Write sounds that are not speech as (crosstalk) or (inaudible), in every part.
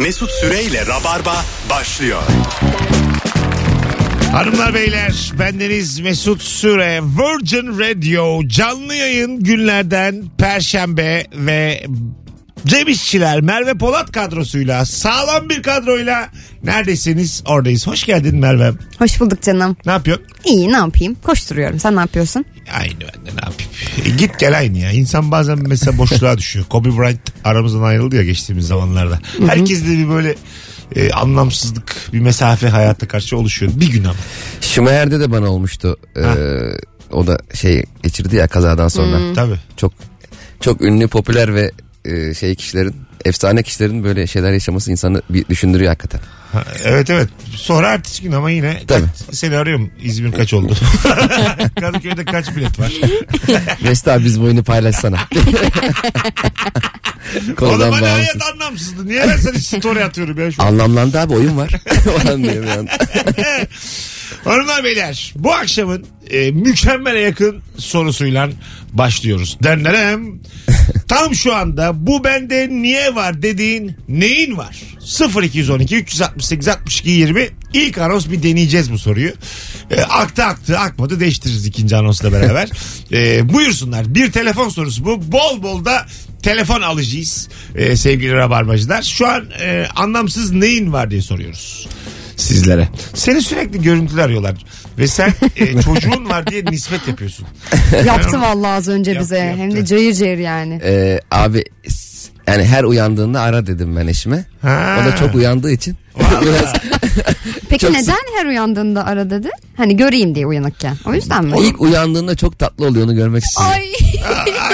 Mesut Süreyle Rabarba başlıyor. Hanımlar beyler bendeniz Mesut Süre Virgin Radio canlı yayın günlerden Perşembe ve Cem İşçiler Merve Polat kadrosuyla sağlam bir kadroyla neredesiniz oradayız. Hoş geldin Merve. Hoş bulduk canım. Ne yapıyorsun? İyi ne yapayım? Koşturuyorum. Sen ne yapıyorsun? Aynı ben de ne yapayım. E, git gel aynı ya. İnsan bazen mesela boşluğa (laughs) düşüyor. Kobe Bryant aramızdan ayrıldı ya geçtiğimiz zamanlarda. Herkes de bir böyle e, anlamsızlık bir mesafe hayata karşı oluşuyor. Bir gün ama. Şumayer'de de bana olmuştu. Ee, o da şey geçirdi ya kazadan sonra. Tabii. Çok çok ünlü, popüler ve e, şey kişilerin, efsane kişilerin böyle şeyler yaşaması insanı bir düşündürüyor hakikaten. Ha, evet evet. Sonra ertesi gün ama yine Tabii. kaç- seni arıyorum. İzmir kaç oldu? (laughs) Kadıköy'de kaç bilet var? (laughs) Mesut abi biz bu oyunu paylaşsana. (laughs) Oğlum Konudan hani bağımsız. hayat anlamsızdı. Niye ben sana story atıyorum ya şu an? Anlamlandı abi oyun var. Falan diyor bir an. Hanımlar beyler bu akşamın e, mükemmele yakın sorusuyla başlıyoruz. Denlerem. (laughs) Tam şu anda bu bende niye var dediğin neyin var? 0212 368 62 20 İlk anons bir deneyeceğiz bu soruyu. E, aktı aktı akmadı değiştiririz ikinci anonsla beraber. (laughs) E, buyursunlar bir telefon sorusu bu. Bol bol da telefon alacağız e, sevgili rabarbacılar. Şu an e, anlamsız neyin var diye soruyoruz sizlere. Seni sürekli görüntüler arıyorlar. Ve sen e, (laughs) çocuğun var diye nispet yapıyorsun. Yaptı vallahi az önce Yaptı, bize. yaptı. Hem de cayır cayır yani. Ee, abi s- yani her uyandığında ara dedim ben eşime. Ha. O da çok uyandığı için. (laughs) Biraz Peki çok neden her uyandığında ara dedi? Hani göreyim diye uyanıkken. O yüzden mi? ilk uyandığında çok tatlı oluyor onu görmek istiyor. Ay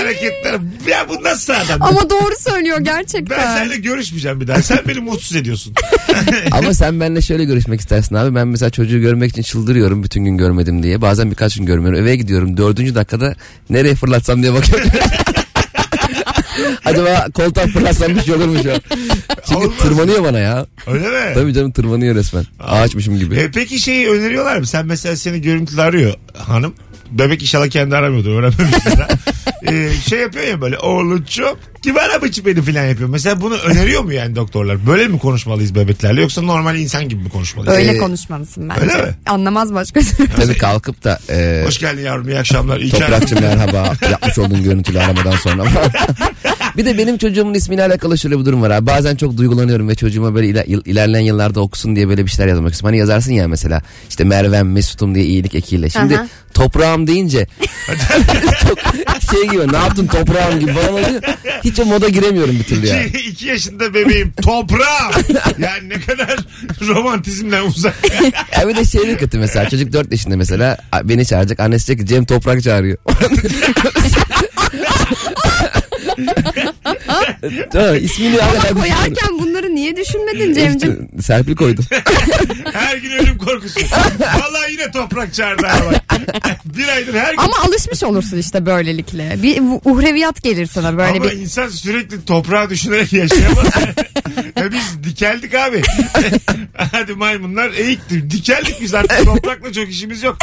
hareketler. Ya bu nasıl adam? ama doğru söylüyor ben gerçekten. seninle görüşmeyeceğim bir daha. Sen beni mutsuz ediyorsun. (laughs) Ama sen benimle şöyle görüşmek istersin abi. Ben mesela çocuğu görmek için çıldırıyorum bütün gün görmedim diye. Bazen birkaç gün görmüyorum. Eve gidiyorum. Dördüncü dakikada nereye fırlatsam diye bakıyorum. (laughs) Acaba koltuğa fırlatsam bir şey olur mu şu an? Çünkü Olmaz. tırmanıyor bana ya. Öyle mi? Tabii canım tırmanıyor resmen. Ağaçmışım gibi. E, peki şeyi öneriyorlar mı? Sen mesela seni görüntülü arıyor hanım. Bebek inşallah kendi aramıyordur. Öğrenmemiştir ha. (laughs) E, şey yapıyor ya böyle oğluçum kim aramış beni falan yapıyor. Mesela bunu öneriyor mu yani doktorlar? Böyle mi konuşmalıyız bebeklerle yoksa normal insan gibi mi konuşmalıyız? Öyle Ee, konuşmalısın bence. öyle mi? Anlamaz başka türlü. Tabii kalkıp da e, Hoş geldin yavrum iyi akşamlar. İyi ki Toprakçı merhaba (laughs) yapmış olduğun görüntülü aramadan sonra. (laughs) bir de benim çocuğumun ismiyle alakalı şöyle bir durum var abi. Bazen çok duygulanıyorum ve çocuğuma böyle iler- ilerleyen yıllarda okusun diye böyle bir şeyler yazmak istiyorum. Hani yazarsın ya mesela işte Mervem Mesut'um diye iyilik ekiyle. Şimdi Aha. toprağım deyince çok (laughs) şey gibi ne yaptın toprağım gibi falan oluyor. Hiç o moda giremiyorum bir türlü ya. İki, iki yaşında bebeğim toprağım. Yani ne kadar romantizmden uzak. Ya bir de şey de kötü mesela çocuk 4 yaşında mesela beni çağıracak annesi diyecek ki Cem Toprak çağırıyor. (laughs) (laughs) Tamam, ismini hala ben düşünüyorum. Koyarken bunları niye düşünmedin Cem'ciğim? İşte Serpil koydu. (laughs) Her gün ölüm korkusu. Vallahi yine toprak çağırdı ha bak. Bir aydır her gün. Ama alışmış olursun işte böylelikle. Bir uhreviyat gelir sana böyle Ama bir. insan sürekli toprağı düşünerek yaşayamaz. (laughs) ya biz dikeldik abi. Hadi maymunlar eğikti. Dikeldik biz artık toprakla çok işimiz yok.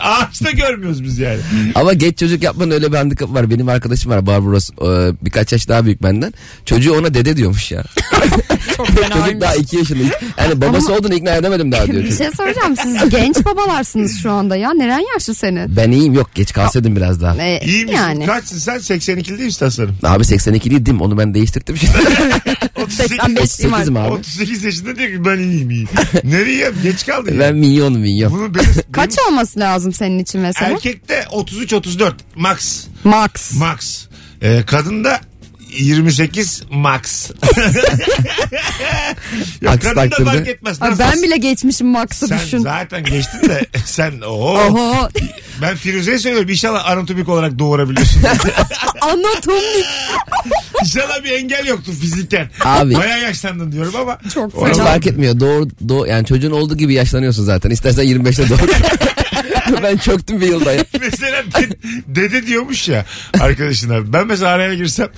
Ağaçta görmüyoruz biz yani. Ama geç çocuk yapmanın öyle bir handikapı var. Benim arkadaşım var Barbaros. e, birkaç yaş daha büyük benden. Çocuğu ona dede diyormuş ya. (laughs) Çok Çocuk daha 2 yaşında. Yani babası olduğunu ikna edemedim daha diyor. Bir şey soracağım siz genç babalarsınız şu anda ya. Neren yaşlı senin? Ben iyiyim yok geç kalsaydım biraz daha. Ee, İyi misin? yani. Kaçsın sen? 82'li değil aslanım? Abi 82'liydim onu ben değiştirdim şimdi. (laughs) 85'liyim 38'im abi. 38 yaşında diyor ki ben iyiyim iyiyim. (laughs) Nereye? Geç kaldı ya. Ben minyonum minyon. Bunu benim, Kaç benim olması lazım senin için mesela? erkekte 33-34 max. Max. Max. Ee, kadında 28 max. (laughs) ya Aksi kadın da takdirde- fark etmez. Nasıl? ben bile geçmişim Max'ı sen düşün. zaten geçtin de (laughs) sen oho. Oho. Ben Firuze'ye söylüyorum inşallah anatomik olarak doğurabiliyorsun. (laughs) Anatomik. inşallah bir engel yoktur fiziken. Abi. Baya yaşlandın diyorum ama. Çok Hiç fena. fark etmiyor. Doğru, doğ, yani çocuğun olduğu gibi yaşlanıyorsun zaten. İstersen 25'te doğur. (laughs) ben çöktüm bir yılda (laughs) mesela de- dede diyormuş ya arkadaşına. Ben mesela araya girsem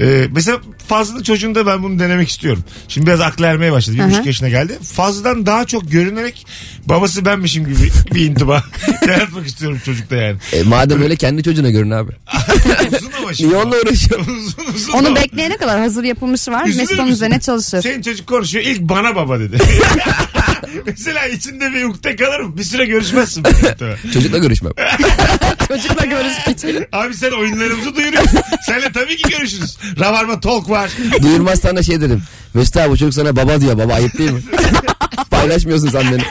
e, mesela Fazlı'nın çocuğunda ben bunu denemek istiyorum. Şimdi biraz aklı ermeye başladı. Bir buçuk yaşına geldi. Fazlı'dan daha çok görünerek babası benmişim gibi bir intiba (laughs) yaratmak istiyorum çocukta yani. E, madem öyle kendi çocuğuna görün abi. Uzun ama şimdi. Niye onunla uğraşıyor? uzun uzun. Onu ama. bekleyene kadar hazır yapılmışı var. Üzülür Mesut onun müsün? üzerine çalışır. Senin çocuk konuşuyor ilk bana baba dedi. (laughs) Mesela içinde bir ukde kalır mı? Bir süre görüşmezsin. (laughs) Çocukla görüşmem. (laughs) Çocukla görüşmek için. Abi sen oyunlarımızı duyuruyorsun. Seninle tabii ki görüşürüz. Rabarba Talk var. Duyurmazsan da şey dedim. Mesut abi bu çocuk sana baba diyor. Baba ayıp değil mi? Paylaşmıyorsun sen beni.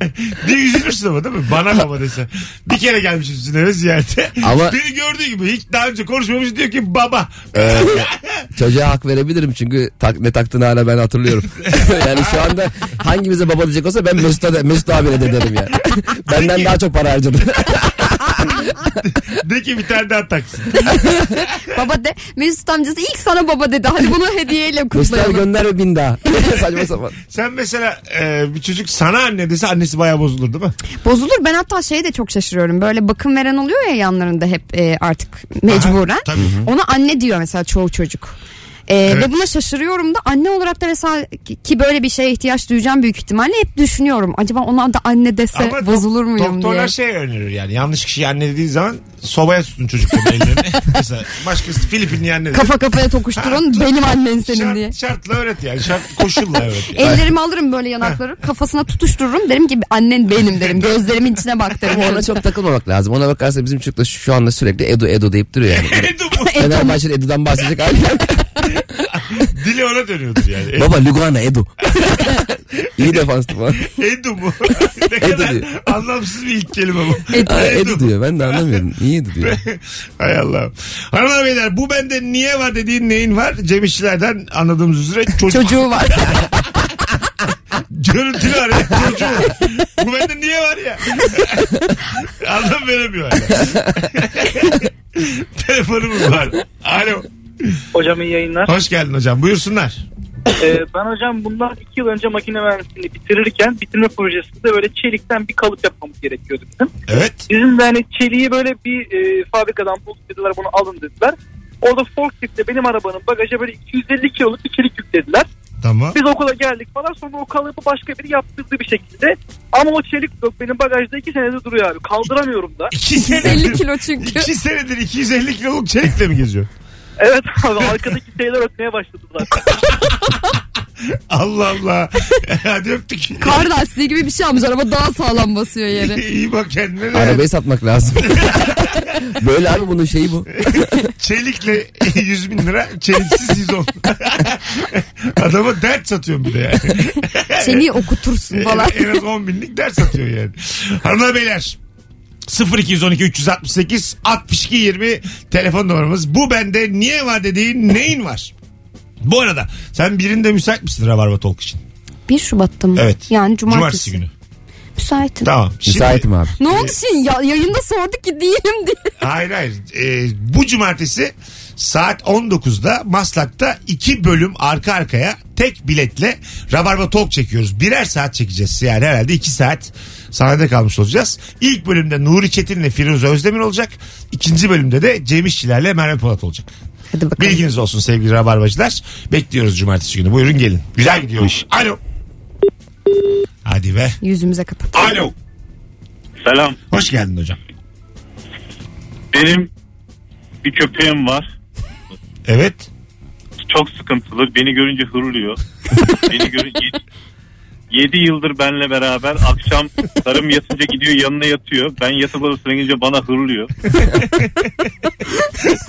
(laughs) Bir üzülürsün ama değil mi? Bana baba dese. Bir kere gelmişim sizin eve ziyarete. Ama- Beni gördüğü gibi hiç daha önce konuşmamış diyor ki baba. Ee, (laughs) çocuğa hak verebilirim çünkü tak, ne taktığını hala ben hatırlıyorum. (laughs) yani şu anda hangimize baba diyecek olsa ben Mesut'a da, Mesut abine de derim yani. Benden daha çok para harcadı. (laughs) De ki bir tane daha taksın. (laughs) Baba de Mesut amcası ilk sana baba dedi. Hadi bunu hediyeyle Mesut kutlayalım. gönder ve bin daha. (laughs) Saçma sapan. Sen mesela e, bir çocuk sana anne dese annesi bayağı bozulur değil mi? Bozulur. Ben hatta şeye de çok şaşırıyorum. Böyle bakım veren oluyor ya yanlarında hep e, artık mecburen. Aha, tabii. Ona anne diyor mesela çoğu çocuk. E, Evet. Ve buna şaşırıyorum da anne olarak da mesela ki- böyle bir şeye ihtiyaç duyacağım büyük ihtimalle hep düşünüyorum. Acaba ona da anne dese Ama bozulur muyum Doktorlar diye. şey önerir yani. Yanlış kişiyi anne dediği zaman sobaya tutun çocukların ellerini. (laughs) mesela başkası Filipinli anne dedi. Kafa kafaya tokuşturun benim annen senin Şart- diye. Şartla öğret yani. Şart koşulla öğret. Yani. Ellerimi alırım böyle yanakları kafasına tutuştururum derim ki annen benim derim gözlerimin içine bak derim. Ama ona çok takılmamak lazım. Ona bakarsa bizim çocuk da şu anda sürekli Edu Edu deyip duruyor yani. (laughs) Edu mu? (laughs) Fenerbahçe'de Edu'dan bahsedecek hali yok. (laughs) Dili ona dönüyordur yani. E- Baba Lugana Edu. (laughs) İyi defanstı falan. Edu mu? ne Edu kadar diyor. anlamsız bir ilk kelime bu. Ha, Edu diyor. Ben de anlamıyorum. Niye Edu diyor? Hay Allah. Hanımlar beyler bu bende niye var dediğin neyin var? Cem İşçilerden anladığımız üzere çocuk. Çocuğu var. Görüntülü araya çocuğu. Bu bende niye var ya? Anlam veremiyor hala. (laughs) Telefonumuz var. Alo. Hocam iyi yayınlar. Hoş geldin hocam. Buyursunlar. Ee, ben hocam bundan iki yıl önce makine mühendisliğini bitirirken bitirme projesinde böyle çelikten bir kalıp yapmamız gerekiyordu bizim. Evet. Bizim de hani çeliği böyle bir e, fabrikadan bulduk dediler bunu alın dediler. Orada forkliftle benim arabanın bagaja böyle 250 kiloluk bir çelik yüklediler. Tamam. Biz okula geldik falan sonra o kalıbı başka biri yaptırdı bir şekilde. Ama o çelik yok benim bagajda iki senedir duruyor abi. Kaldıramıyorum da. İki 50 senedir, kilo çünkü. iki senedir 250 kiloluk çelikle mi geziyor? Evet abi arkadaki şeyler ötmeye başladı zaten. (laughs) (laughs) Allah Allah. (laughs) Hadi öptük. Kar lastiği gibi bir şey almış araba daha sağlam basıyor yere. (laughs) İyi bak kendine. de. Arabayı satmak lazım. Böyle abi bunun şeyi bu. Çelikle 100 bin lira, çeliksiz 110. Adama dert satıyorum bir de yani. Seni okutursun falan. en az 10 binlik dert satıyor yani. Hanımlar beyler 0212 368 62 20 telefon numaramız. Bu bende niye var dediğin neyin var? Bu arada sen birinde müsait misin Rabarba Talk için? 1 Şubat'ta mı? Evet. Yani cumartesi. günü. Müsaitim. Tamam. Şimdi- Müsaitim abi. Ne oldu şimdi? Ya, yayında sorduk ki değilim diye. (laughs) Hayır hayır. Ee, bu cumartesi saat 19'da Maslak'ta iki bölüm arka arkaya tek biletle Rabarba Talk çekiyoruz. Birer saat çekeceğiz. Yani herhalde iki saat sahnede kalmış olacağız. İlk bölümde Nuri Çetin'le Firuze Özdemir olacak. İkinci bölümde de Cem İşçilerle Merve Polat olacak. Hadi bakalım. Bilginiz olsun sevgili Rabarbacılar. Bekliyoruz cumartesi günü. Buyurun gelin. Güzel gidiyor iş. Alo. Hadi be. Yüzümüze kapat. Alo. Selam. Hoş geldin hocam. Benim bir köpeğim var. Evet. Çok sıkıntılı. Beni görünce hırlıyor. (laughs) Beni görünce 7 yıldır benle beraber akşam (laughs) karım yatınca gidiyor yanına yatıyor. Ben yatıp odasına bana hırlıyor. (laughs)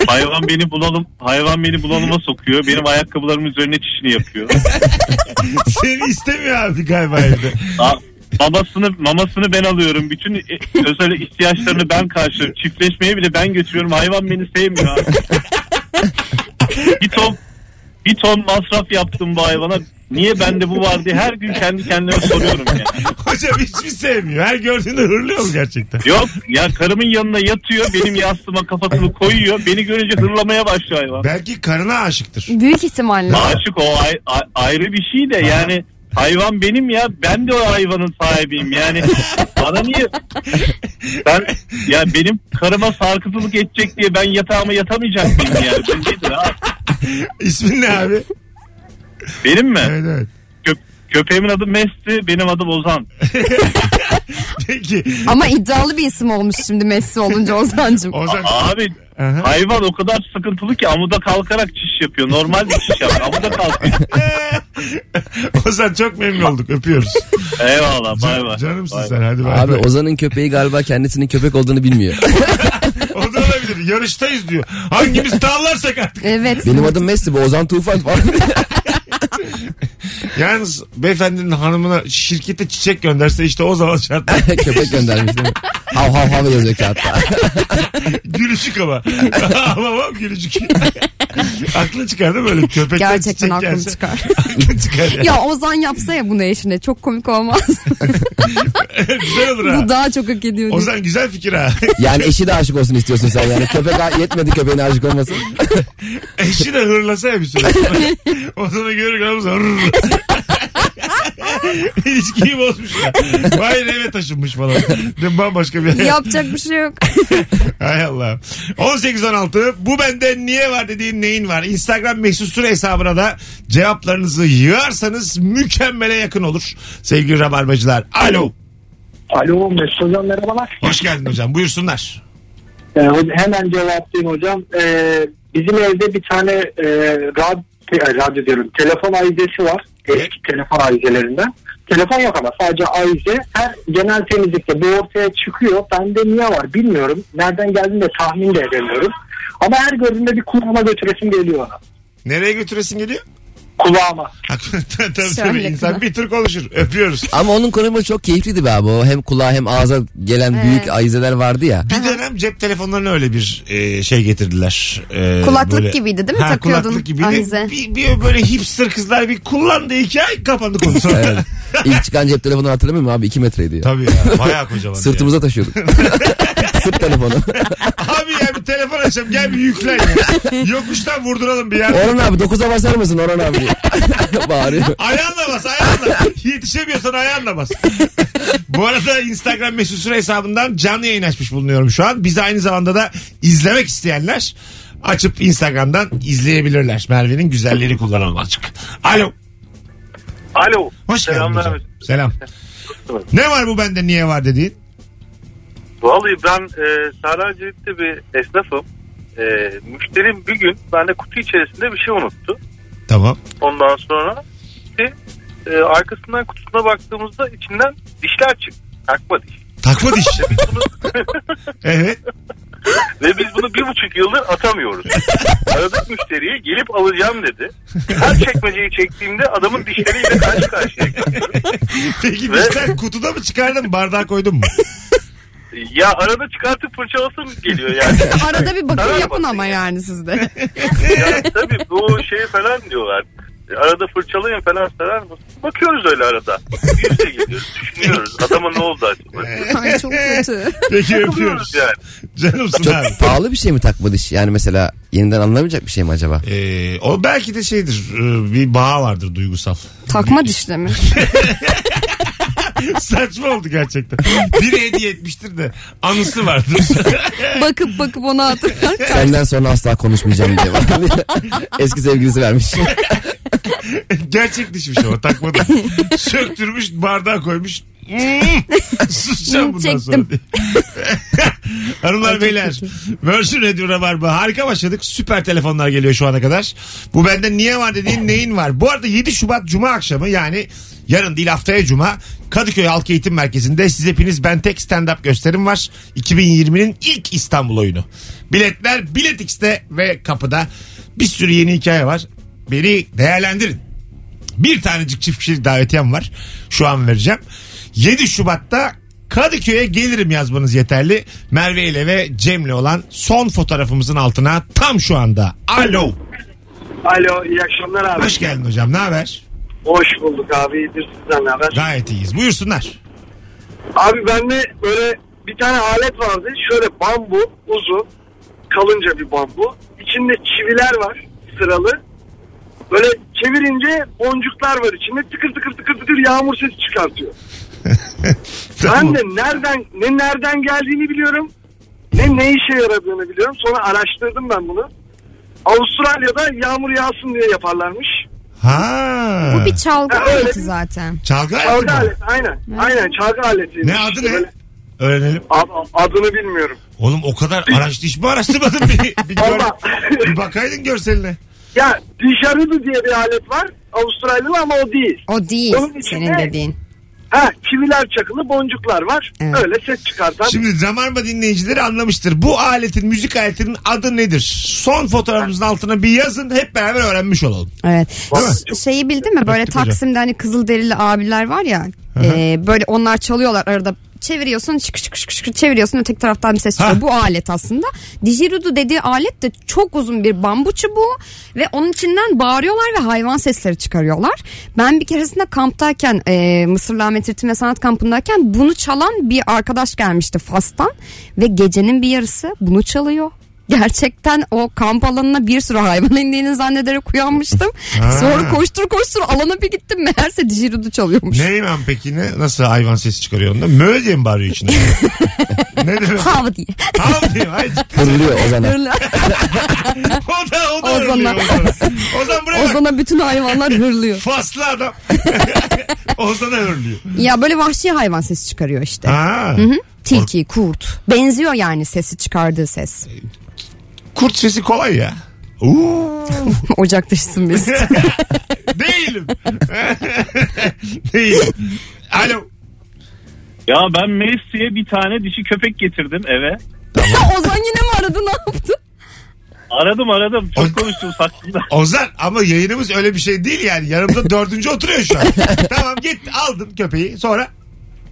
hayvan beni bulalım, hayvan beni bunalıma sokuyor. Benim ayakkabılarımın üzerine çişini yapıyor. (laughs) Seni istemiyor abi galiba evde. Aa, Babasını, mamasını ben alıyorum. Bütün e, özel ihtiyaçlarını ben karşılıyorum. Çiftleşmeye bile ben götürüyorum. Hayvan beni sevmiyor abi. bir ton bir ton masraf yaptım bu hayvana. Niye bende bu var diye her gün kendi kendime soruyorum yani. (laughs) Hocam hiç mi sevmiyor? Her gördüğünde hırlıyor mu gerçekten? Yok ya karımın yanına yatıyor. Benim yastığıma kafasını koyuyor. Beni görünce hırlamaya başlıyor hayvan. Belki karına aşıktır. Büyük ihtimalle. Aşık o ay- ay- ayrı bir şey de yani hayvan benim ya. Ben de o hayvanın sahibiyim. Yani bana niye? Ben ya benim karıma sarkıntılık edecek diye ben yatağıma yatamayacak mıyım yani? Ben nedir abi? (laughs) İsmin ne abi? Benim mi? Evet evet. Kö- köpeğimin adı Messi, benim adım Ozan. (laughs) Peki. Ama iddialı bir isim olmuş şimdi Messi olunca Ozan'cım. Ozan. Abi Aha. hayvan o kadar sıkıntılı ki amuda kalkarak çiş yapıyor. Normal bir çiş yapıyor. Amuda kalkıyor. (laughs) Ozan çok memnun olduk. Öpüyoruz. Eyvallah bay Can, bay. canımsın Bay sen. Hadi bay Abi bay. Ozan'ın köpeği galiba kendisinin köpek olduğunu bilmiyor. O da olabilir. Yarıştayız diyor. Hangimiz tavlarsak artık. Evet. Benim adım Messi bu Ozan Tufan falan. (laughs) Yalnız beyefendinin hanımına şirkete çiçek gönderse işte o zaman şart. (laughs) köpek göndermiş değil mi? Hav hav hav yazıyor kağıtta. Gülücük ama. (laughs) ama ama gülücük. (laughs) Aklın çıkar değil mi böyle köpekten Gerçekten çiçek aklım gelse? çıkar. (laughs) Aklın çıkar ya. Ya Ozan yapsa ya bunu eşine çok komik olmaz. (laughs) güzel olur ha. Bu daha çok hak ediyor. Ozan güzel fikir ha. Yani eşi de aşık olsun istiyorsun sen yani. Köpek yetmedi köpeğine aşık olmasın. Eşi de hırlasa ya bir süre. Ozan'ı görür görmez. (laughs) İlişkiyi bozmuş ya. Vay eve taşınmış falan. De bambaşka bir hayat. Yapacak bir şey yok. (laughs) Hay Allah. 18-16 bu bende niye var dediğin neyin var? Instagram mesut süre hesabına da cevaplarınızı yığarsanız mükemmele yakın olur. Sevgili rabarbacılar. Alo. Alo Mesut Hocam merhabalar. Hoş geldin hocam. Buyursunlar. Ee, hemen cevaplayayım hocam. Ee, bizim evde bir tane e, radyo, radyo diyorum telefon ayizesi var. Eski telefon ayizelerinden. Telefon yok ama sadece ayize. Her genel temizlikte bu ortaya çıkıyor. Bende niye var bilmiyorum. Nereden geldiğini de tahmin de edemiyorum. Ama her gördüğümde bir kulağıma götüresim geliyor ona. Nereye götüresin geliyor? Kulağıma. (laughs) tabii tabii insan kulağa. bir tür konuşur. Öpüyoruz. Ama onun konuşması çok keyifliydi be abi. O hem kulağa hem ağza gelen büyük Evet. ayizeler vardı ya. Bir dönem cep telefonlarına öyle bir e, şey getirdiler. E, Kulaklık gibiydi değil mi? Takıyordun Kulaklık gibiydi. Bir, bir böyle hipster kızlar bir kullandı iki ay kapandı konu (laughs) sonra. Evet. İlk çıkan cep telefonu hatırlamıyor musun abi? 2 metreydi ya. Tabii ya bayağı kocaman. Sırtımıza taşıyorduk. (laughs) Sırt telefonu. (laughs) Abi ya bir telefon açalım gel bir yüklen ya. Yokuştan vurduralım bir yer. Orhan abi 9'a basar mısın Orhan abi diye. (laughs) Bağırıyor. Ayağınla bas ayağınla. Yetişemiyorsan ayağınla bas. (laughs) Bu arada Instagram mesut süre hesabından canlı yayın açmış bulunuyorum şu an. Bizi aynı zamanda da izlemek isteyenler açıp Instagram'dan izleyebilirler. Merve'nin güzelliğini kullanalım azıcık. Alo. Alo. Hoş geldin Selamlar. hocam. Selam. Ne var bu bende niye var dediğin? Vallahi ben e, Saraycılık'ta bir esnafım. E, müşterim bir gün bende kutu içerisinde bir şey unuttu. Tamam. Ondan sonra işte, e, arkasından kutusuna baktığımızda içinden dişler çıktı. Takma diş. Takma diş. (laughs) (laughs) evet. Ve biz bunu bir buçuk yıldır atamıyoruz. Aradık müşteriye gelip alacağım dedi. Her çekmeceyi çektiğimde adamın dişleriyle karşı karşıya geliyoruz. Peki Ve- dişler kutuda mı çıkardın bardağa koydun mu? Ya arada çıkartıp fırçalasın geliyor yani. (laughs) Arada bir bakım yapın ama ya. yani sizde. (laughs) ya tabii bu şey falan diyorlar. Arada fırçalayın falan sarar mısın? Bakıyoruz öyle arada. Yüzle geliyoruz, düşünüyoruz. Adama ne oldu acaba? (laughs) Ay çok kötü. Peki öpüyoruz. Yani. Canımsın Çok abi. pahalı bir şey mi takma diş? Yani mesela yeniden alınamayacak bir şey mi acaba? Ee, o belki de şeydir e, bir bağ vardır duygusal. Takma dişle mi? (laughs) Saçma oldu gerçekten. Biri hediye etmiştir de anısı vardır. (laughs) bakıp bakıp onu hatırlar. Senden sonra asla konuşmayacağım diye. (laughs) Eski sevgilisi vermiş. Gerçek dişmiş ama takmadı. Söktürmüş bardağa koymuş. Hmm, Susacağım bundan sonra. Çektim. diye. Hanımlar beyler. Virgin Radio Rabarba. Harika başladık. Süper telefonlar geliyor şu ana kadar. Bu bende niye var dediğin neyin var? Bu arada 7 Şubat Cuma akşamı yani yarın değil haftaya Cuma Kadıköy Halk Eğitim Merkezi'nde siz hepiniz ben tek stand-up gösterim var. 2020'nin ilk İstanbul oyunu. Biletler Bilet X'te ve kapıda. Bir sürü yeni hikaye var. Beni değerlendirin. Bir tanecik çift kişilik davetiyem var. Şu an vereceğim. 7 Şubat'ta Kadıköy'e gelirim yazmanız yeterli. Merve ile ve Cem'le olan son fotoğrafımızın altına tam şu anda. Alo. Alo iyi akşamlar abi. Hoş geldin hocam. Ne haber? Hoş bulduk abi. İyidir sizden ne haber? Gayet iyiyiz. Buyursunlar. Abi bende böyle bir tane alet vardı. Şöyle bambu uzun kalınca bir bambu. İçinde çiviler var sıralı. Böyle çevirince boncuklar var içinde tıkır tıkır tıkır tıkır yağmur sesi çıkartıyor. Tamam. (laughs) Ben de nereden ne nereden geldiğini biliyorum. Ne ne işe yaradığını biliyorum. Sonra araştırdım ben bunu. Avustralya'da yağmur yağsın diye yaparlarmış. Ha. Bu bir çalgı Ha, öyle aleti bir- zaten. Çalgı aleti Çalgı mi? aleti aynen. Aynen çalgı aleti. Ne adı ne? Öğrenelim. adını bilmiyorum. Oğlum o kadar araştı hiç mi araştırmadın bir, bir, gör, Valla. bir bakaydın görseline. Ya didgeridoo diye bir alet var. Avustralyalı ama o değil. O değil Onun içinde- senin dediğin. Ha çiviler çakılı boncuklar var. Evet. Öyle ses çıkartan. Şimdi Rabarba dinleyicileri anlamıştır. Bu aletin, müzik aletinin adı nedir? Son fotoğrafımızın altına bir yazın hep beraber öğrenmiş olalım. Evet. Şeyi bildin mi? Böyle. Taksim'de hani Kızılderili abiler var ya. e, böyle onlar çalıyorlar arada çeviriyorsun şık şık şık çeviriyorsun öteki taraftan bir ses çıkıyor. Ha. Bu alet aslında. Didgeridoo dediği alet de çok uzun bir bambu çubuğu ve onun içinden bağırıyorlar ve hayvan sesleri çıkarıyorlar. Ben bir keresinde kamptayken e, Mısırlı Ahmet Ritim ve Sanat kampındayken bunu çalan bir arkadaş gelmişti Fas'tan ve gecenin bir yarısı bunu çalıyor. Gerçekten o kamp alanına bir sürü hayvan indiğini zannederek uyanmıştım. Sonra koştur koştur alana bir gittim meğerse didgeridoo çalıyormuş. Neymen peki ne? Nasıl hayvan sesi çıkarıyor onda? Mö diye mi bağırıyor içinde? (laughs) ne demek? Hav diye. Hav diye. Hayır. Fırlıyor o zaman. (laughs) O da o da Ozan'a. hırlıyor Ozan'a. Ozan buraya. Ozan'a bütün hayvanlar hırlıyor. Faslı adam. (laughs) Ozan'a hırlıyor. Ya böyle vahşi hayvan sesi çıkarıyor işte. Ha. Hı hı. Tilki, kurt. Benziyor yani sesi çıkardığı ses. Kurt sesi kolay ya. Uuu. (laughs) Ocak dışısın biz. (laughs) Değilim. (laughs) Değilim. Alo. Ya ben Messi'ye bir tane dişi köpek getirdim eve. Ozan yine mi aradı ne yaptı? Aradım aradım. O- Çok konuştum saklımda. Ozan ama yayınımız öyle bir şey değil yani. Yanımda dördüncü oturuyor şu an. tamam git aldın köpeği sonra.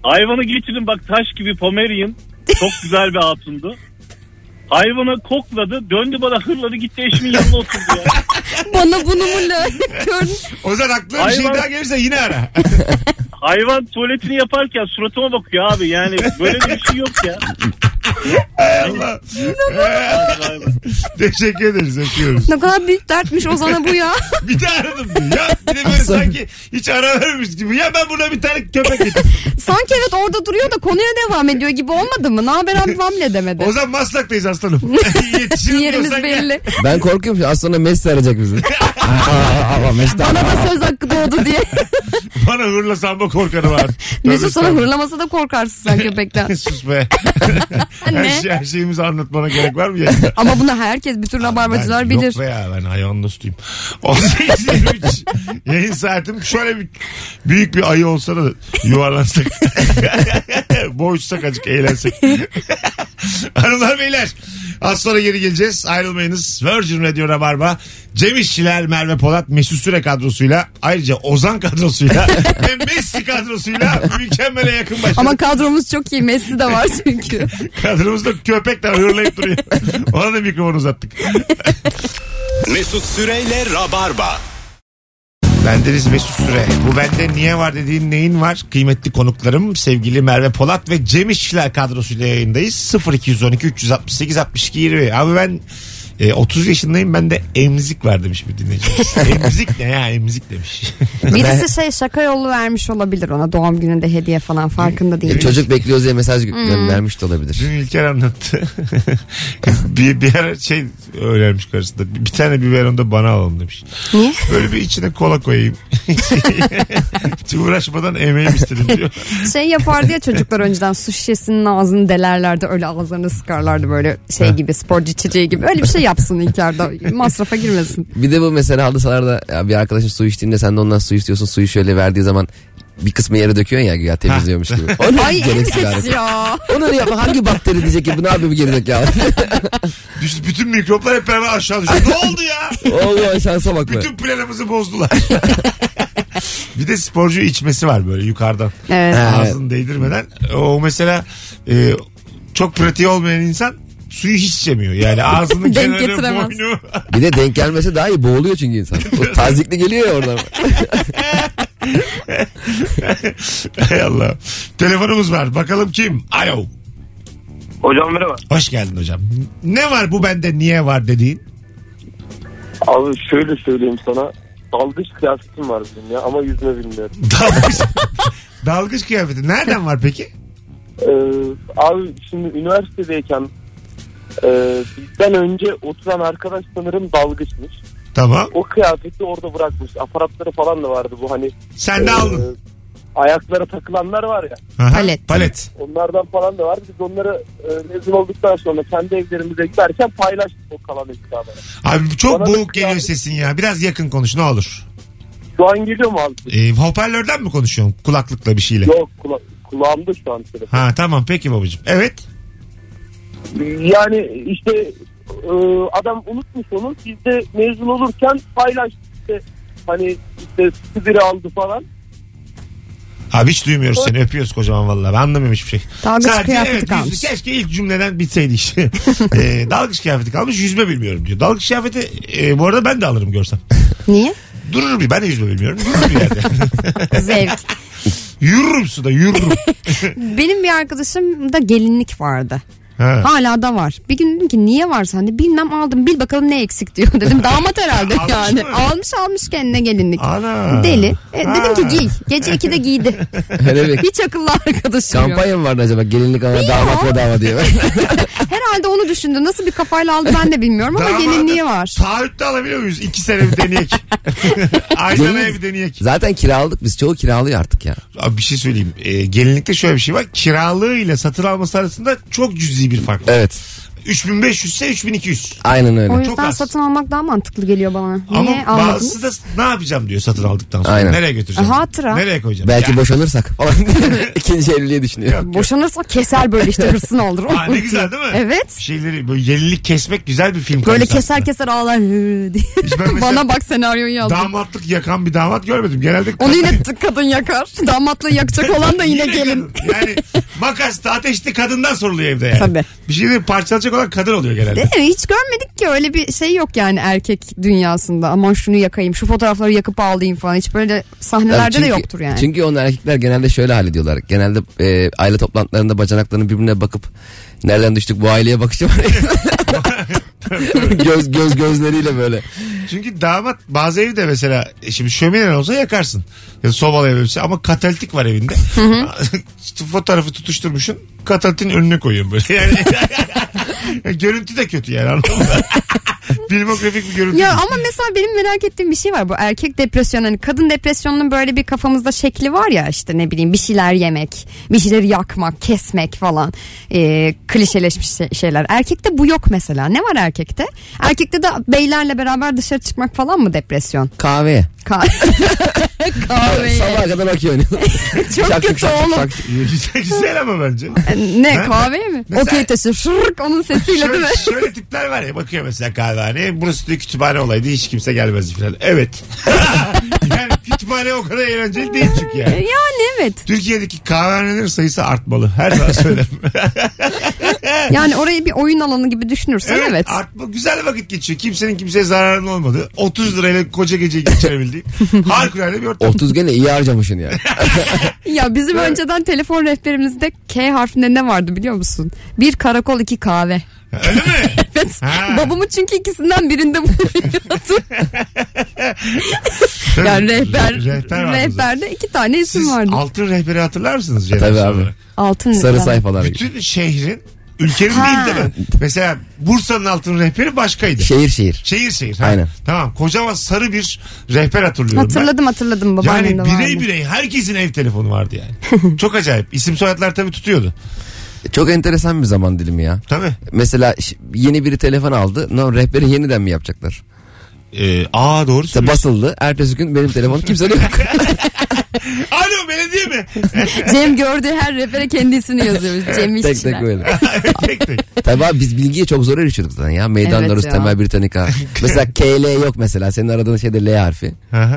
Hayvanı getirdim bak taş gibi Pomerian. Çok güzel bir hatundu. Hayvanı kokladı döndü bana hırladı gitti eşimin yanına oturdu ya. (laughs) Bana bunu mu lanet gördün? Ozan aklına bir şey Hayvan- daha gelirse yine ara. (laughs) Hayvan tuvaletini yaparken suratıma bakıyor abi yani böyle bir şey yok ya. Hay Allah. Teşekkür ederiz öpüyoruz. Ne kadar büyük dertmiş Ozan'a bu ya. (laughs) Bir de aradım diyor. Ya bir de böyle sanki hiç ara vermiş gibi. Ya ben buna bir tane köpek getirdim. (laughs) Sanki evet orada duruyor da konuya devam ediyor gibi olmadı mı? Ne haber abi falan bile demedi. Ozan Maslak'tayız aslanım. (laughs) Yerimiz diyorsan belli. Ben korkuyorum sonra Messi arayacak bizi. Aa, ama Messi Bana da söz hakkı doğdu diye. Bana hırla samba korkanı var. Mesut sana hırlamasa da korkarsın sen köpekten. Sus be. Her, şey, her şeyimizi anlatmana gerek var mı yayında? (laughs) Ama bunu herkes bütün rabarbacılar bilir. Yok be ya ben hayvan dostuyum. 18.23 yayın saatim şöyle bir büyük bir ayı olsa da yuvarlansak. (laughs) Boğuşsak azıcık eğlensek. (laughs) (laughs) Hanımlar beyler az sonra geri geleceğiz. Ayrılmayınız. Virgin Radio Rabarba. Cem İşçiler, Merve Polat, Mesut Süre kadrosuyla ayrıca Ozan kadrosuyla (laughs) ve Messi kadrosuyla mükemmele yakın başladık. Ama kadromuz çok iyi. Messi de var çünkü. (laughs) Kadromuzda köpekler hırlayıp duruyor. Ona da mikrofon uzattık. Mesut Süreyle Rabarba. Bendeniz Mesut Süre. Bu bende niye var dediğin neyin var? Kıymetli konuklarım sevgili Merve Polat ve Cem İşçiler kadrosuyla yayındayız. 0212 368 62 20. Abi ben e, 30 yaşındayım ben de emzik var demiş bir dinleyicimiz. (laughs) emzik ne ya emzik demiş. (laughs) Birisi şey şaka yolu vermiş olabilir ona doğum gününde hediye falan farkında değil. Çocuk bekliyoruz diye mesaj göndermiş de olabilir. Dün İlker anlattı. (laughs) bir, bir ara şey öğrenmiş karşısında. Bir, bir tane biberon da bana alalım demiş. Niye? Böyle bir içine kola koyayım. Hiç uğraşmadan emeğim istedim diyor. Şey yapardı ya çocuklar önceden su şişesinin ağzını delerlerdi öyle ağızlarını sıkarlardı böyle şey gibi sporcu içeceği gibi. Öyle bir şey yapsın İlker'de (laughs) masrafa girmesin. Bir de bu mesela halı sahalarda ya bir arkadaşın su içtiğinde sen de ondan su istiyorsun. Suyu şöyle verdiği zaman bir kısmı yere döküyorsun ya güya temizliyormuş gibi. (laughs) O ne Ay gereksiz evet ya. (laughs) Onu yapma hangi bakteri diyecek ki bu ne yapıyor bu gerizekalı. Düştü, bütün mikroplar hep beraber aşağı düştü. Ne oldu ya? Allah şansa bak be. Bütün planımızı bozdular. bir de sporcu içmesi var böyle yukarıdan. Evet. Ağzını değdirmeden. O mesela e, çok pratiği olmayan insan suyu hiç içemiyor. Yani (laughs) ağzının Denk kenarı getiremez. boynu. (laughs) Bir de denk gelmesi daha iyi boğuluyor çünkü insan. O (laughs) tazikli geliyor ya oradan. Hay Allah. Telefonumuz var. Bakalım kim? Alo. Hocam merhaba. Hoş geldin hocam. Ne var bu bende niye var dediğin? Abi şöyle söyleyeyim sana. dalgıç kıyafetim var benim ya ama yüzme bilmiyorum. Dalgıç, dalgıç kıyafeti. Nereden var peki? Ee, abi şimdi üniversitedeyken e, bizden önce oturan arkadaş sanırım dalgıçmış. Tamam. O kıyafeti orada bırakmış. Aparatları falan da vardı bu hani. Sen de e, aldın. Ayaklara takılanlar var ya. Aha, Palet. Palet. Onlardan falan da var. Biz onları e, mezun olduktan sonra kendi evlerimize giderken paylaştık o kalan eşyaları. Abi çok Bana da boğuk geliyor kıyafet- sesin ya. Biraz yakın konuş ne olur. Şu an geliyor mu abi? Ee, hoparlörden mi konuşuyorsun? Kulaklıkla bir şeyle. Yok kula- kulağımda şu an telefon. Ha tamam peki babacığım. Evet. Yani işte e, adam unutmuş onu. Biz de mezun olurken paylaştık işte. Hani işte biri aldı falan. Abi hiç duymuyoruz seni. Öpüyoruz kocaman vallahi. Ben anlamıyorum hiçbir şey. Dalgıç kıyafeti yüzme- kalmış. Keşke ilk cümleden bitseydi işte. (laughs) ee, dalgıç kıyafeti kalmış yüzme bilmiyorum diyor. Dalgıç kıyafeti e, bu arada ben de alırım görsem. (laughs) Niye? Dururum bir. Ben de yüzme bilmiyorum. Dururum bir yerde. (laughs) Zevk. yürürüm suda yürürüm. Benim bir arkadaşımda gelinlik vardı. Ha. Hala da var. Bir gün dedim ki niye var sende? Bilmem aldım. Bil bakalım ne eksik diyor. (laughs) Dedim damat herhalde Almış yani. mı? Almış almış kendine gelinlik. Ana. Deli. E, dedim ki giy. Gece 2'de giydi. (laughs) Bir Hiç akıllı arkadaşım yok. kampanya mı vardı acaba? Gelinlik alana damat bedava diye. (laughs) Herhalde onu düşündü. Nasıl bir kafayla aldı ben de bilmiyorum ama Damadı gelinliği var. Taahhütte alabiliyor muyuz? İki sene bir deneyek. Aynen bir deneyek. Zaten kiraladık biz. Çoğu kiralıyor artık ya. Abi bir şey söyleyeyim. Ee, gelinlikte şöyle bir şey var. Kiralığı ile satın alması arasında çok cüzi bir fark var. Evet. 3500 ise 3200. Aynen öyle. O Çok yüzden az. satın almak daha mantıklı geliyor bana. Ama Niye almadınız? bazısı da ne yapacağım diyor satın aldıktan sonra. Aynen. Nereye götüreceğim? Hatıra. Nereye koyacağım? Belki Ya, boşanırsak falan. (laughs) İkinci evliliği düşünüyor. Boşanırsa keser böyle işte hırsını alır. (laughs) Aa, ne güzel değil mi? Evet. Bir şeyleri böyle yenilik kesmek güzel bir film. Böyle konusu keser aslında. keser ağlar hı diye. Hiç ben (laughs) mesela Bana bak senaryoyu yazdım. Damatlık yakan bir damat görmedim. Genelde Onu yine t- kadın yakar. Damatla yakacak olan da yine gelin. kadın. Yani makaslı ateşli kadından soruluyor evde yani. Tabii. Bir şeyleri parçalayacak olan kadın oluyor genelde. Değil mi? Hiç görmedik ki öyle bir şey yok yani erkek dünyasında. Aman şunu yakayım, şu fotoğrafları yakıp ağlayayım falan. Hiç böyle sahnelerde Çünkü- de yoktur yani. Çünkü onu erkekler genelde şöyle hallediyorlar. Genelde e, aile toplantılarında bacanaklarını birbirine bakıp nereden düştük bu aileye bakışı var. (laughs) göz göz gözleriyle böyle. Çünkü damat bazı evde mesela e, şimdi şöminen olsa yakarsın. Ya sobalı ev olsa ama katalitik var evinde. (laughs) Fotoğrafı tutuşturmuşsun. Katalitin önüne koyuyorsun böyle. Yani (laughs) görüntü de kötü yani anladın? (laughs) (laughs) Filmografik bir görüntü. Ya ama mesela benim merak ettiğim bir şey var. Bu erkek depresyon hani kadın depresyonunun böyle bir kafamızda şekli var ya işte ne bileyim bir şeyler yemek, bir şeyleri yakmak, kesmek falan. Ee, klişeleşmiş şey- şeyler. Erkekte bu yok mesela. Ne var erkekte? Erkekte de beylerle beraber dışarı çıkmak falan mı depresyon? Kahveye. Ka- (laughs) Kahveye. Sabaha kadar okey oynuyor. (laughs) Çok kötü oğlum. güzel, ama bence. Ne kahveye mi? Mesela- Okey taşı şırk onun sesiyle değil Şöyle, mi? şöyle tipler var ya bakıyor mesela kahvehaneye. Burası da kütüphane olaydı hiç kimse gelmezdi falan. Evet. (laughs) yani kütüphane o kadar eğlenceli değil çünkü yani. Yani evet. Türkiye'deki kahvehanelerin sayısı artmalı. Her zaman söylerim. (laughs) Yani orayı bir oyun alanı gibi düşünürsen evet. Artma, güzel vakit geçiyor. Kimsenin kimseye zararının olmadı. 30 lirayla koca geceyi geçirebildiğin. (laughs) Harikulade bir ortam. 30 gene iyi harcamışsın yani. Ya bizim önceden telefon rehberimizde K harfinde ne vardı biliyor musun? Bir karakol iki kahve. Öyle mi? (laughs) Evet. Ha. Babamı çünkü ikisinden birinde buluyordu. (laughs) yani rehber, Rehber vardı rehberde iki tane isim Siz vardı. altın rehberi hatırlar mısınız? Tabii abi. olarak? Altın Sarı rehber. sayfalar gibi. Bütün şehrin ülkenin Ha. değil de mi? Mesela Bursa'nın altın rehberi başkaydı. Şehir şehir. Şehir şehir. ha. Aynen. Tamam. Kocaman sarı bir rehber hatırlıyorum Hatırladım hatırladım ben. babaannem Yani de vardı. birey birey herkesin ev telefonu vardı yani. (laughs) Çok acayip. İsim soyadlar tabii tutuyordu. Çok enteresan bir zaman dilimi ya. Tabii. Mesela ş- yeni biri telefon aldı. No, rehberi yeniden mi yapacaklar? Ee, aa doğru İşte söylüyorsun. basıldı. Ertesi gün benim telefonum kimse yok. (laughs) (laughs) Cem gördüğü her rehbere kendi ismini yazıyormuş. Cem tek İşçiler. tek böyle. (laughs) tek tek. Tabii abi biz bilgiye çok zor erişiyorduk zaten ya. Meydan Evet ya. Temel Britannica. (laughs) mesela KL yok mesela. Senin aradığın şeyde L harfi.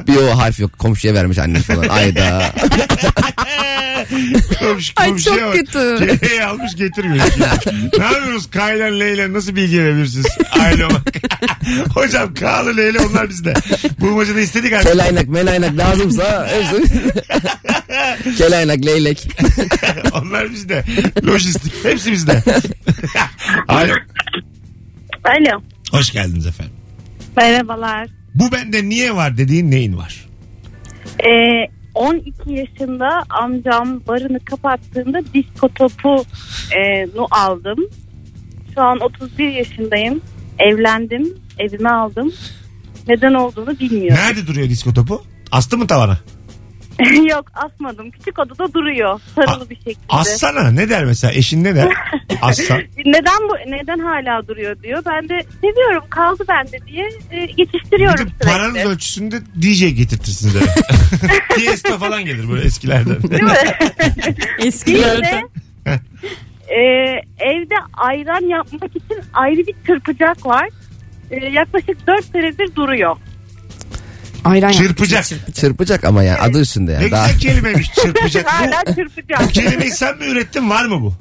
Bir o harf yok. Komşuya vermiş annem falan. Ayda. Komşu, Ay, çok bak. kötü. Kereyi almış getirmiyor. ne yapıyorsunuz? Kaylan Leyla nasıl bilgi verebilirsiniz? Aile bak. Hocam Kağlı Leyla onlar bizde. Bulmacada istedik artık. Kelaynak melaynak lazımsa. Kelaynak leylek. (laughs) onlar bizde. Lojistik. Hepsi bizde. (laughs) Alo. Alo. Hoş geldiniz efendim. Merhabalar. Bu bende niye var dediğin neyin var? Ee, 12 yaşında amcam barını kapattığında disko topu e, nu aldım. Şu an 31 yaşındayım. Evlendim. Evime aldım. Neden olduğunu bilmiyorum. Nerede duruyor disko topu? Astı mı tavana? (laughs) Yok asmadım. Küçük odada duruyor. Sarılı bir şekilde. Assana ne der mesela eşin ne der? (laughs) Assa. Neden bu neden hala duruyor diyor. Ben de seviyorum kaldı bende diye e, Bir geçiştiriyorum paranız sürekli. ölçüsünde DJ getirtirsiniz eve. Fiesta (laughs) falan gelir böyle eskilerden. Değil mi? Eskilerden. Bir de, e, evde ayran yapmak için ayrı bir çırpacak var. E, yaklaşık 4 senedir duruyor. Ayran Çırpacak. Çırpacak ama yani adı üstünde Ne yani. Daha... güzel kelimeymiş çırpacak. (laughs) Hala Bu, çırpacak. bu kelimeyi sen mi ürettin var mı bu?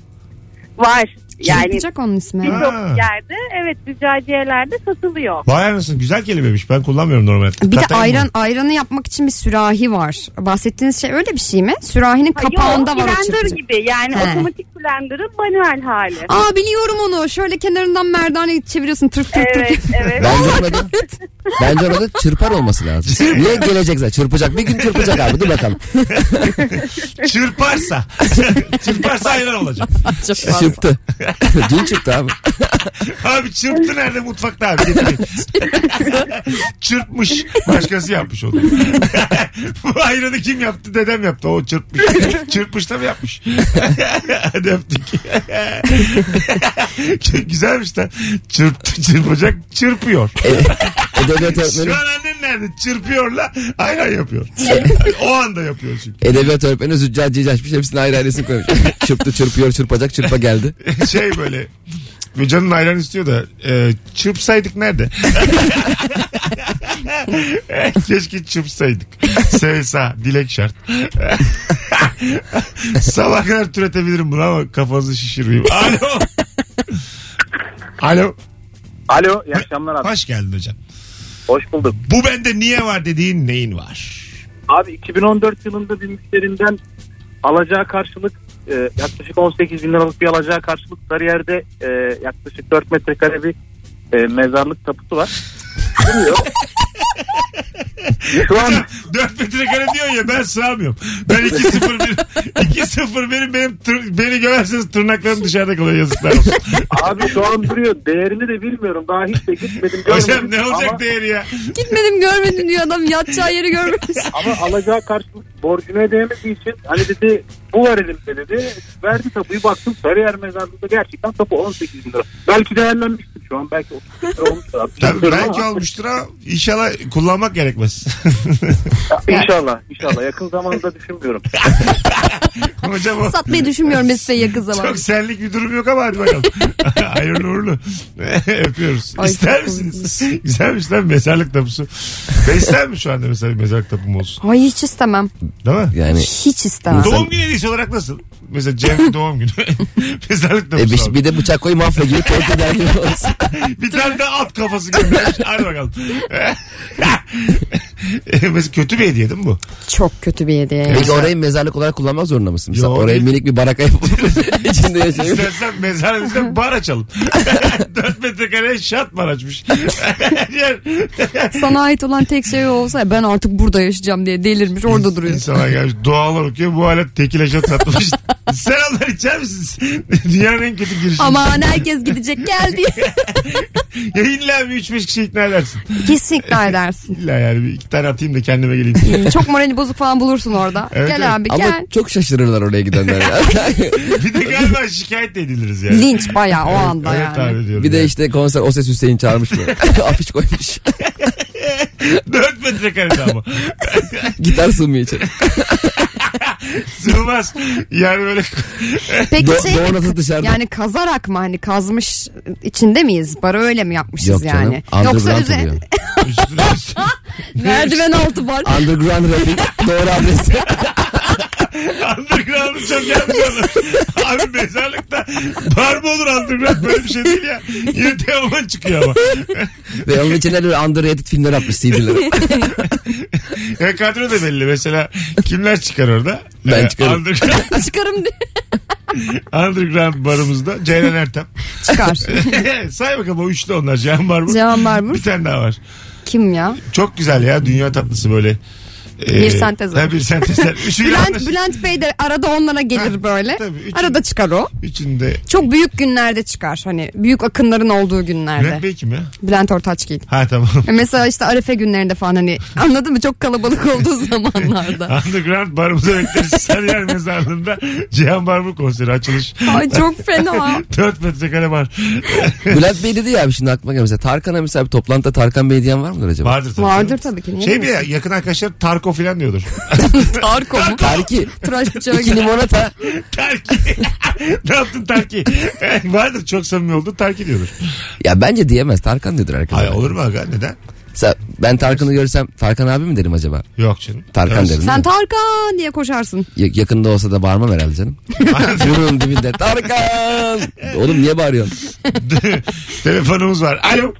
Var. Yani Çırpacak onun ismi. birçok Ha. yerde evet züccaciyelerde satılıyor. Vay anasını güzel kelimeymiş ben kullanmıyorum normalde. Bir de Katayım ayran mı? ayranı yapmak için bir sürahi var. Bahsettiğiniz şey öyle bir şey mi? Sürahinin kapağında var o blender çırpıcı. gibi yani He. otomatik blenderın manuel hali. Aa biliyorum onu. Şöyle kenarından merdane çeviriyorsun tırk tırk Evet tırk. (laughs) evet. Bence adı, bence adı çırpar olması lazım. Niye gelecek zaten? Çırpacak. Bir gün çırpacak abi. Dur bakalım. (laughs) Çırparsa. (laughs) Çırparsa ayran olacak. Çırptı. (laughs) Dün çıktı abi. Abi çırptı nerede mutfakta abi getirin. Çırpmış. Başkası yapmış onu. (laughs) Bu ayranı kim yaptı? Dedem yaptı. O çırpmış. Çırpmış da mı yapmış? Hadi öptük. Güzelmiş lan. Çırptı çırpacak çırpıyor. Edebiyat Şu öğretmeni, an annen nerede? Çırpıyorla ayran yapıyor. (laughs) o anda yapıyor çünkü. edebiyat öğretmeni züccaciyeci açmış. Hepsine ayrı ayrı isim koymuş. (laughs) Çırptı çırpıyor çırpacak çırpa geldi. (laughs) Şey böyle ve canın ayran istiyor da e, çırpsaydık nerede? Keşke çırpsaydık. Sevsa, dilek şart. Sabah kadar türetebilirim bunu ama kafanızı şişirmeyeyim. Alo. Alo. Alo iyi akşamlar abi. Hoş geldin hocam. Hoş bulduk. Bu bende niye var dediğin neyin var? Abi 2014 yılında bir müşterinden alacağı karşılık e, yaklaşık 18 bin liralık bir alacağı karşılık Sarıyer'de e, yaklaşık 4 metrekare bir e, mezarlık tapusu var. (laughs) Şu an 4 metrekare diyor ya ben sığamıyorum. Ben 2-0-1 2-0 benim, benim tır- beni gömerseniz tırnaklarım dışarıda kalıyor yazıklar olsun. abi şu an duruyor. Değerini de bilmiyorum. Daha hiç de gitmedim. Hocam görmedim. ne olacak ama, değeri ya? Gitmedim görmedim diyor adam yatacağı yeri görmemiş. (laughs) ama alacağı karşılık borcunu ödeyemediği için hani dedi bu verelim de dedi. Verdi tapuyu baktım Sarıyer mezarlığında gerçekten tapu 18 bin lira. Belki değerlenmiştir şu an. Belki 30 bin lira olmuştur. abi. Tabii belki ama- olmuştur ama inşallah kullanmak gerekmez. (laughs) İnşallah inşallah yakın zamanda düşünmüyorum. (laughs) Hocam o Satmayı düşünmüyorum Bey yakın zamanda. çok senlik bir durum yok ama hadi bakalım. (laughs) Hayırlı uğurlu. Öpüyoruz. Ay, İster misiniz? Güzelmiş lan mezarlık tapusu. Ben ister mi şu anda mesela mezarlık tapum olsun? Ay hiç istemem. Değil mi? Yani Hiç istemem. Doğum günü hediyesi olarak nasıl? Mesela Cem'in (laughs) doğum günü. (laughs) mezarlık e, tapusu. bir, bir de bıçak koy mafya gibi tehdit eder gibi (laughs) olsun. Bir tane de at kafası göndermiş. Hadi bakalım. E, (laughs) Mesela kötü bir hediye değil mi bu? Çok kötü bir hediye. ya. Peki orayı mezarlık olarak kullanmak zorunda mısın? Mesela Yo, oraya değil. minik bir baraka yapıp (laughs) içinde yaşayıp. İstersen mezarımızda bar açalım. (laughs) 4 metrekare şat bar açmış. Sana ait olan tek şey olsa ben artık burada yaşayacağım diye delirmiş orada duruyor. İnsana gelmiş dualar okuyor bu alet tekile şat satmış. Sen onlar içer misiniz? Dünyanın en kötü girişimi. Aman herkes gidecek gel diye. Ya illa bir 3-5 kişi ikna edersin. Kesin ikna edersin. İlla yani bir tane atayım da kendime geleyim. (laughs) Çok morali bozuk falan bulursun orada. Evet, gel evet. abi Ama gel. çok şaşırırlar oraya gidenler. ya. (laughs) bir de galiba şikayet de ediliriz yani. Linç bayağı o anda evet, yani. abi diyorum bir de yani. işte konser o ses Hüseyin çağırmış böyle. (laughs) Afiş koymuş. 4 metrekarede ama. Gitar sığmıyor içeri. (laughs) Sığmaz. Yani böyle Peki Do- şey Doğu nasıl dışarıda? yani kazarak mı hani kazmış içinde miyiz? Bara öyle mi yapmışız Yok yani? canım. Yoksa Underground üze- oluyor. merdiven altı var. Underground rapping doğru adresi. (laughs) Underground'ı çok anladım. Abi mezarlıkta bar mı olur underground böyle bir şey değil ya. Yine Teoman çıkıyor ama. Ve onun içine böyle underrated filmler atmış CD'leri. Ya (laughs) kadro da belli. Mesela kimler çıkar orada? Ben Ee, çıkarım. Underground, (laughs) Çıkarım diye. underground barımızda Ceylan Ertem. Çıkar. (laughs) Say bakalım o üçlü onlar. Cihan Barbur. Cihan Barbur. Bir tane daha var. Kim ya? Çok güzel ya dünya tatlısı böyle. Ee, Bir sentezler. Ha, bir sentezler. (laughs) Üçü Bülent, yanlış. Bülent Bey de arada onlara gelir böyle. tabii, üçün- Arada çıkar o. Üçünde. Çok büyük günlerde çıkar. Hani büyük akınların olduğu günlerde. Bülent Bey kim ya? Bülent Ortaçgil. Ha tamam. E Mesela işte Arefe günlerinde falan hani (laughs) anladın mı? Çok kalabalık olduğu (laughs) zamanlarda. Underground barımıza bekleriz. Sarıyer mezarlığında Cihan Barbu konseri açılış. Ay çok fena. 4 metrekare var. Bülent Bey dedi ya abi şimdi aklıma geldi. Mesela Tarkan'a mesela bir toplantıda Tarkan Bey diyen var mıdır acaba? Vardır tabii. Vardır tabii ki. Niye Şey bir bilmiyorsun? ya, yakın arkadaşlar Tarko falan diyordur. (laughs) Tarko mu? Tarki. Tıraş bıçağı İki gibi. limonata. (laughs) Tarki. (laughs) ne yaptın Tarki? Vardır çok samimi oldu Tarki diyordur. Ya bence diyemez. Tarkan diyordur herkes. Ay olur mu aga neden? Mesela ben Tarkan'ı görsem Tarkan abi mi derim acaba? Yok canım. Tarkan Evet. derim. Sen değil mi? Tarkan diye koşarsın. Ya- yakında olsa da bağırmam herhalde canım. Yürürüm dibinde. Tarkan! Oğlum niye bağırıyorsun? Telefonumuz var. Alo.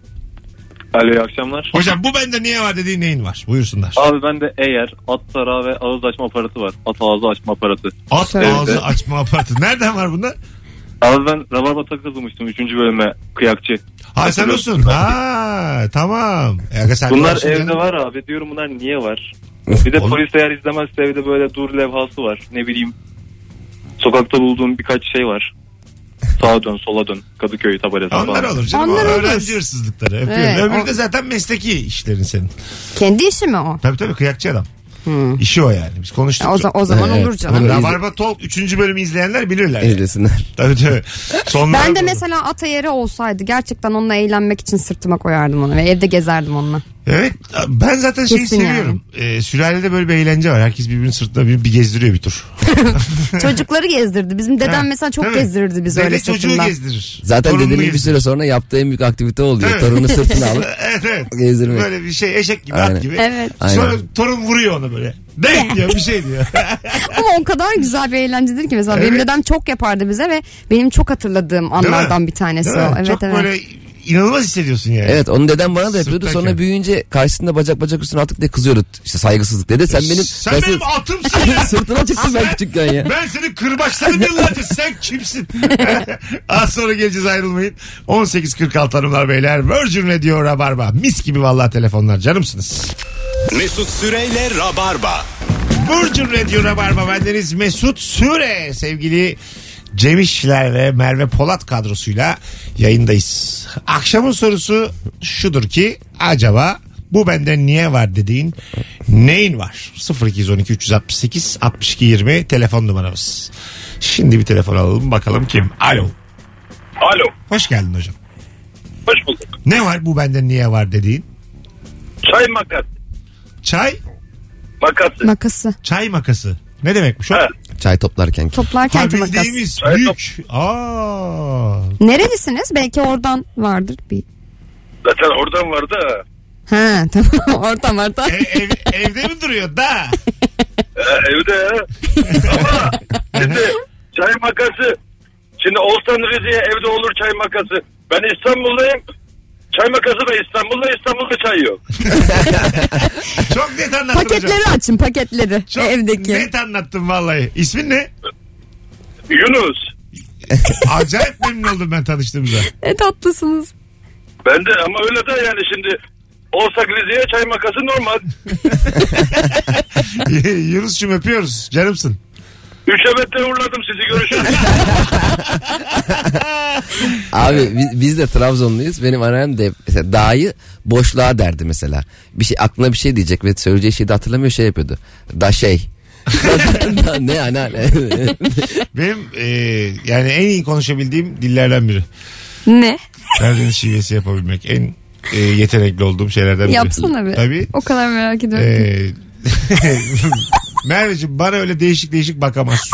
Alo iyi akşamlar. Hocam bu bende niye var dediğin neyin var? Buyursunlar. Abi bende eğer at tarağı ve ağız açma aparatı var. At ağzı açma aparatı. At Evet. ağzı açma aparatı. Nereden var bunda? Abi ben Rabarba takı katılmıştım 3. bölüme kıyakçı. Ha sen olsun. Ha tamam. Aga sen Bunlar evde canım. var abi. Diyorum bunlar niye var? Bir de Oğlum. polis eğer izlemezse evde böyle dur levhası var. Ne bileyim. Sokakta bulduğum birkaç şey var. Sağa dön sola dön. Kadıköy tabelası Onlar falan. olur canım. Onlar o olur. öğrenci hırsızlıkları. Öpüyorum. Evet, Öbürü o- de zaten mesleki işlerin senin. Kendi işi mi o? Tabii tabii kıyakçı adam. İşi o yani. Biz konuştuk. O, za- o zaman Evet. olur canım. Onu- Rabarba Talk 3. bölümü izleyenler bilirler. Yani. İzlesinler. (laughs) Tabii tabii. Sonlara Ben de doğru. mesela ata yeri olsaydı gerçekten onunla eğlenmek için sırtıma koyardım onu ve evde gezerdim onunla. Evet ben zaten şeyi Kesin seviyorum. Ee, sülalede böyle bir eğlence var. Herkes birbirinin sırtına bir, bir gezdiriyor bir tur. (laughs) Çocukları gezdirdi. Bizim dedem Ha, mesela çok gezdirirdi bizi Dede öyle çocuğu sırtından. gezdirir. Zaten Torununu dedenin bir gezdirir. süre sonra yaptığı en büyük aktivite oluyor. Evet. Torununu sırtına alıp (laughs) evet evet. gezdirmek. Böyle bir şey eşek gibi Aynen. at gibi. Evet. Sonra Aynen. torun vuruyor onu böyle. Denk (laughs) diyor bir şey diyor. Ama o kadar güzel bir eğlencedir ki mesela benim Evet. dedem çok yapardı bize ve benim çok hatırladığım anlardan bir tanesi Değil mi? o. Evet Çok evet. böyle inanılmaz hissediyorsun yani. Evet onu dedem bana da yapıyordu. Sırtlarken. Sonra büyüyünce karşısında bacak bacak üstüne attık diye kızıyordu. İşte saygısızlık dedi. Sen benim... Sen ben benim senin- atımsın ya. (laughs) Sırtına çıktım ben küçükken ya. Ben seni kırbaçladım yıllarca sen kimsin? (laughs) Az sonra geleceğiz ayrılmayın. 18.46 hanımlar beyler Virgin Radio Rabarba. Mis gibi vallahi telefonlar canımsınız. Mesut Süreyle Rabarba. Virgin Radio Rabarba bendeniz Mesut Süre sevgili Cem İşler ve Merve Polat kadrosuyla yayındayız. Akşamın sorusu şudur ki acaba bu bende niye var dediğin neyin var? 0212 368 62 20 telefon numaramız. Şimdi bir telefon alalım bakalım kim? Alo. Alo. Hoş geldin hocam. Hoş bulduk. Ne var bu bende niye var dediğin? Çay makas. Çay, Makası. Makası. çay makası. Ne demekmiş o? Ha. Çay toplarken. Toplarken Ha ki makas. bildiğimiz büyük. Aa. Nerelisiniz? Belki oradan vardır bir. Zaten oradan vardı ha. Ha (laughs) tamam oradan oradan. Ev- ev- evde mi duruyor da? evde ya. Ama şimdi çay makası. Şimdi Oğuzhan Rize'ye evde olur çay makası. Ben İstanbul'dayım. Çay makası da İstanbul'da İstanbul'da çay yok. (laughs) Çok net anlattın hocam. Paketleri açın paketleri Çok evdeki. net anlattın vallahi. İsmin ne? Yunus. (laughs) Acayip memnun oldum ben tanıştığımıza. Ne tatlısınız. Ben de ama öyle de yani şimdi olsak Rize'ye çay makası normal. (laughs) Yunus'cum öpüyoruz. Canımsın. Üç evetten uğurladım sizi görüşürüz. (laughs) Abi biz, biz de Trabzonluyuz. Benim annem de mesela dayı boşluğa derdi mesela. Bir şey aklına bir şey diyecek ve söyleyeceği şeyi de hatırlamıyor şey yapıyordu. Da şey. (laughs) ne yani ne? (laughs) Benim e, yani en iyi konuşabildiğim dillerden biri. Ne? Karadeniz şivesi yapabilmek. En e, yetenekli olduğum şeylerden biri. Yapsana bir. Tabii. O kadar merak ediyorum. ki. Ee, Merveciğim bana öyle değişik değişik bakamazsın.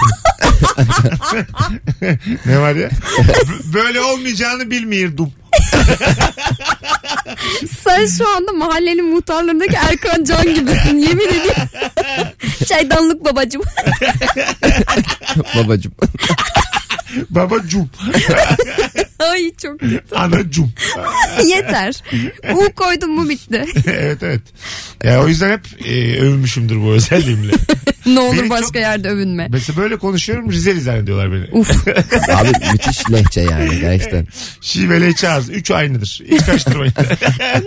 (laughs) ne var ya? B- Böyle olmayacağını bilmiyordum. Sen şu anda mahallenin muhtarlarındaki Erkan Can gibisin yemin ediyorum. Çaydanlık babacım. Babacım. Babacım. (laughs) Ay çok kötü. (laughs) Anacım. (laughs) Yeter. U koydum mu bitti. evet evet. Ya, o yüzden hep e, övünmüşümdür bu özelliğimle. ne olur Beni başka çok- yerde övünme. Mesela böyle konuşuyorum Rizeli zannediyorlar beni. Uf. Abi müthiş lehçe yani gerçekten. Şivele çağız. Üç aynıdır. Hiç karıştırmayın.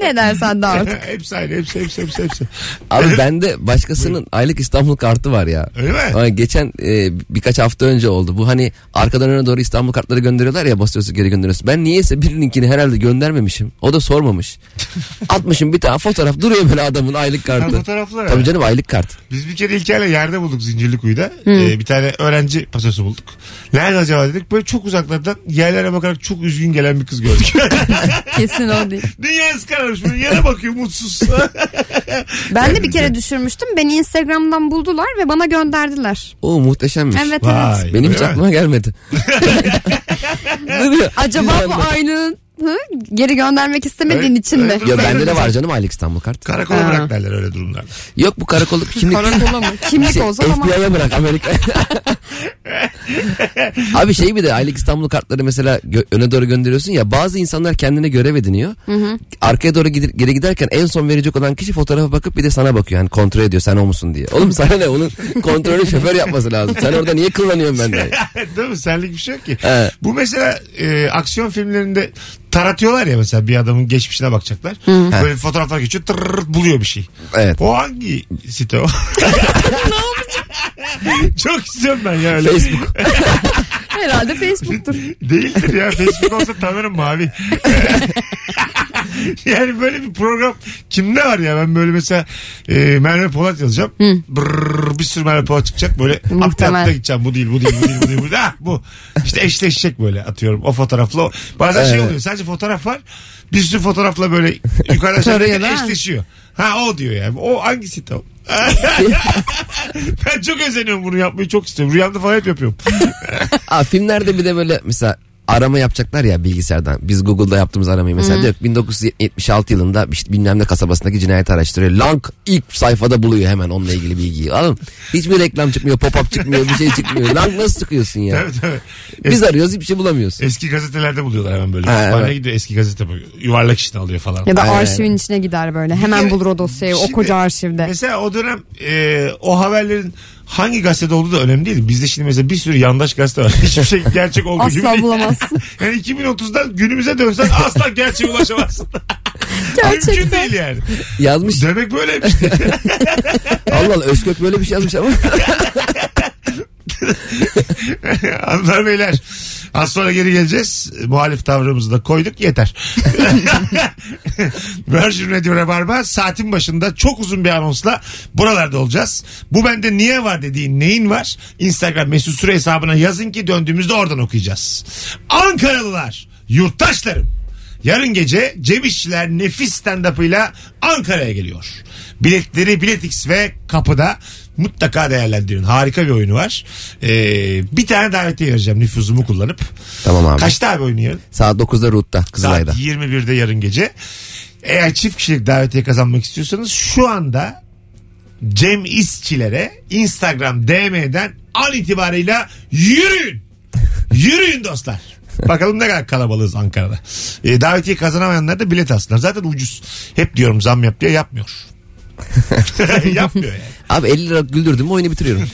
ne dersen de artık. hepsi aynı. Hepsi hepsi hepsi. hepsi. Abi bende başkasının aylık İstanbul kartı var ya. Öyle mi? Ama geçen e, birkaç hafta önce oldu. Bu hani arkadan öne doğru İstanbul kartları gönderiyorlar ya basıyorsun geri gönderiyorsun. Ben niyeyse birininkini herhalde göndermemişim. O da sormamış. (laughs) Atmışım bir tane fotoğraf duruyor böyle adamın aylık Ha, kartı. fotoğraflar. Tabii canım aylık kart. Biz bir kere İlker'le yerde bulduk Zincirlikuyu'da. Ee, bir tane öğrenci pasosu bulduk. Nerede acaba dedik. Böyle çok uzaklardan yerlere bakarak çok üzgün gelen bir kız gördük. (laughs) Kesin o değil. Dünyası kararmış. Böyle yere bakıyor mutsuz. (laughs) Ben de bir kere düşürmüştüm. Beni Instagram'dan buldular ve bana gönderdiler. O muhteşemmiş. Evet evet. Vay, Benim hiç öyle mi? aklıma gelmedi. Duruyor. Acaba bu anda. Hı, geri göndermek istemediğin Evet, için mi? evet. Ya bende de var canım aylık İstanbul kart. Karakola Ha. bırak derler öyle durumlarda. Yok bu karakolluk (laughs) kimlik. Karakola mı? (laughs) Kimlik Şey, olsa tamam. FBI'ye bırak Amerika. (laughs) Abi şey bir de aylık İstanbul kartları mesela gö- öne doğru gönderiyorsun ya bazı insanlar kendine görev ediniyor. Arkaya doğru gider, geri giderken en son verecek olan kişi fotoğrafa bakıp bir de sana bakıyor. Yani kontrol ediyor sen o musun diye. Oğlum sana ne onun kontrolü şoför yapması lazım. Sen orada niye kullanıyorsun benden? Değil mi? Senlik bir şey yok ki. Evet. Bu mesela e, aksiyon filmlerinde taratıyorlar ya mesela bir adamın geçmişine bakacaklar. Böyle fotoğraflar geçiyor tırrrt buluyor bir şey. Evet. O hangi site o? (laughs) Çok istiyorum ben ya öyle. Facebook. (laughs) Herhalde (laughs) Facebook'tur. Değildir ya. Facebook olsa tanırım mavi. (laughs) yani böyle bir program kimde var ya ben böyle mesela e, Merve Polat yazacağım. Brrr, bir sürü Merve Polat çıkacak böyle Muhtemel. atla gideceğim bu değil bu değil bu değil bu değil. Bu, değil. Ah, bu. İşte eşleşecek böyle atıyorum o fotoğrafla. o. Bazen şey Evet. oluyor sadece fotoğraf var. Bir sürü fotoğrafla böyle yukarıda (laughs) aşağıda mi? eşleşiyor. Ha o diyor yani. O hangisi o? (laughs) ben çok özeniyorum bunu yapmayı çok istiyorum. Rüyamda falan hep yapıyorum. (laughs) Aa, filmlerde bir de böyle mesela arama yapacaklar ya bilgisayardan. Biz Google'da yaptığımız aramayı mesela diyor ki 1976 yılında işte bilmem ne kasabasındaki cinayet araştırıyor. Lank ilk sayfada buluyor hemen onunla ilgili bilgiyi. Alın. Hiçbir reklam çıkmıyor, pop-up çıkmıyor, bir şey çıkmıyor. Lank nasıl çıkıyorsun ya? Tabii tabii. Biz arıyoruz hiçbir şey bulamıyorsun. Eski gazetelerde buluyorlar hemen böyle. Ha, Kütüphaneye evet. gidiyor eski gazete bakıyor. Yuvarlak içine alıyor falan. Ya da Aynen. arşivin içine gider böyle. Hemen bulur o dosyayı o Şimdi- koca arşivde. Mesela o dönem e, o haberlerin hangi gazetede olduğu da önemli değil. Bizde şimdi mesela bir sürü yandaş gazete var. Hiçbir şey gerçek olduğu gibi Asla bulamazsın. (laughs) Yani 2030'dan günümüze dönsen asla gerçeğe ulaşamazsın. (laughs) Mümkün Gerçekten. değil yani. Yazmış. Demek böyleymiş. (laughs) Allah Allah Özkök böyle bir şey yazmış ama. Hanımlar beyler. Az sonra geri geleceğiz. Muhalif tavrımızı da koyduk yeter. (laughs) Virgin Radio Rabarba saatin başında çok uzun bir anonsla buralarda olacağız. Bu bende niye var dediğin neyin var? Instagram mesut süre hesabına yazın ki döndüğümüzde oradan okuyacağız. Ankaralılar, yurttaşlarım. Yarın gece Cem İşçiler nefis stand-up'ıyla Ankara'ya geliyor. Biletleri Biletix ve kapıda mutlaka değerlendirin. Harika bir oyunu var. Ee, bir tane davetiye vereceğim nüfuzumu kullanıp. Tamam abi. Kaçta abi oyunu yarın? Saat 9'da Root'ta Kızılay'da. Saat 21'de yarın gece. Eğer çift kişilik davetiye kazanmak istiyorsanız şu anda Cem İşçilere Instagram DM'den an itibarıyla yürüyün. Yürüyün dostlar. Bakalım ne kadar kalabalığız Ankara'da. E, davetiye kazanamayanlar da bilet alsınlar. Zaten ucuz. Hep diyorum zam yap diye yapmıyor. (laughs) Yapmıyor yani. Abi 50 lira güldürdüm mü oyunu bitiriyorum.